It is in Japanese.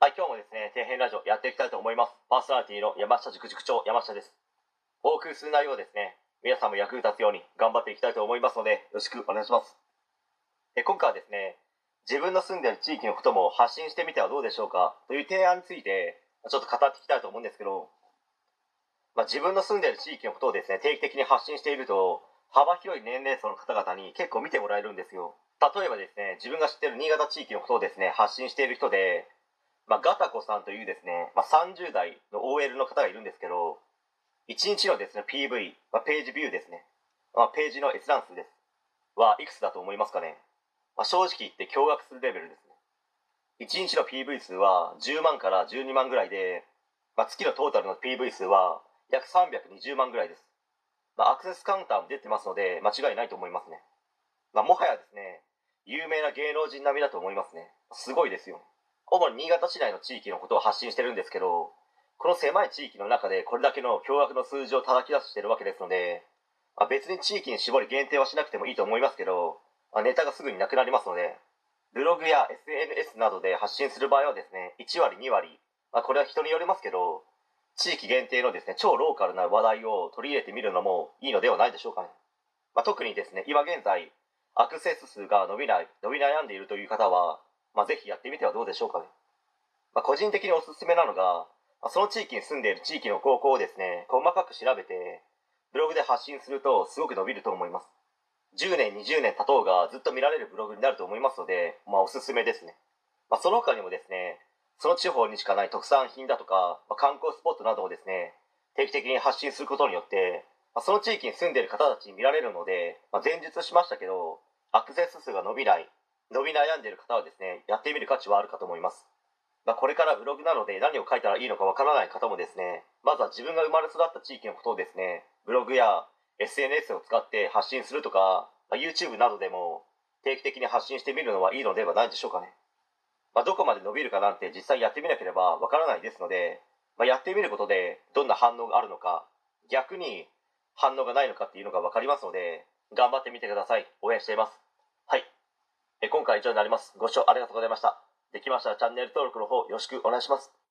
はい、今日もですね、底辺ラジオやっていきたいと思います。パーソナリティの山下塾塾長、山下です。お送りする内容ですね、皆さんも役に立つように頑張っていきたいと思いますので、よろしくお願いします。え今回はですね、自分の住んでいる地域のことも発信してみてはどうでしょうか？という提案について、ちょっと語っていきたいと思うんですけど、まあ、自分の住んでいる地域のことをですね、定期的に発信していると、幅広い年齢層の方々に結構見てもらえるんですよ。例えばですね、自分が知ってる新潟地域のことをですね、発信している人で、まあ、ガタコさんというですね、まあ、30代の OL の方がいるんですけど、1日のですね、PV、まあ、ページビューですね、まあ、ページの閲覧数です。はいくつだと思いますかね。まあ、正直言って驚愕するレベルですね。1日の PV 数は10万から12万ぐらいで、まあ、月のトータルの PV 数は約320万ぐらいです。まあ、アクセスカウンターも出てますので、間違いないと思いますね。まあ、もはやですね、有名な芸能人並みだと思いますね。すごいですよ。主に新潟市内の地域のことを発信してるんですけど、この狭い地域の中でこれだけの驚愕の数字を叩き出してるわけですので、まあ、別に地域に絞り限定はしなくてもいいと思いますけど、まあ、ネタがすぐになくなりますので、ブログや SNS などで発信する場合はですね、1割、2割、まあ、これは人によりますけど、地域限定のですね、超ローカルな話題を取り入れてみるのもいいのではないでしょうかね。まあ、特にですね、今現在、アクセス数が伸びない、伸び悩んでいるという方は、まあ、ぜひやってみてはどうでしょうかね。まあ、個人的におすすめなのが、まあ、その地域に住んでいる地域の高校をですね、細かく調べて、ブログで発信するとすごく伸びると思います。10年、20年経とうがずっと見られるブログになると思いますので、まあ、おすすめですね。まあ、その他にもですね、その地方にしかない特産品だとか、まあ、観光スポットなどをですね、定期的に発信することによって、まあ、その地域に住んでいる方たちに見られるので、まあ、前述しましたけど、アクセス数が伸びない、伸び悩んでいる方はですね、やってみる価値はあるかと思います。まあ、これからブログなので何を書いたらいいのかわからない方もですね、まずは自分が生まれ育った地域のことをですね、ブログや SNS を使って発信するとか、まあ、YouTube などでも定期的に発信してみるのはいいのではないでしょうかね。まあ、どこまで伸びるかなんて実際やってみなければわからないですので、まあ、やってみることでどんな反応があるのか、逆に反応がないのかっていうのがわかりますので、頑張ってみてください。応援しています。え今回以上になります。ご視聴ありがとうございました。できましたらチャンネル登録の方よろしくお願いします。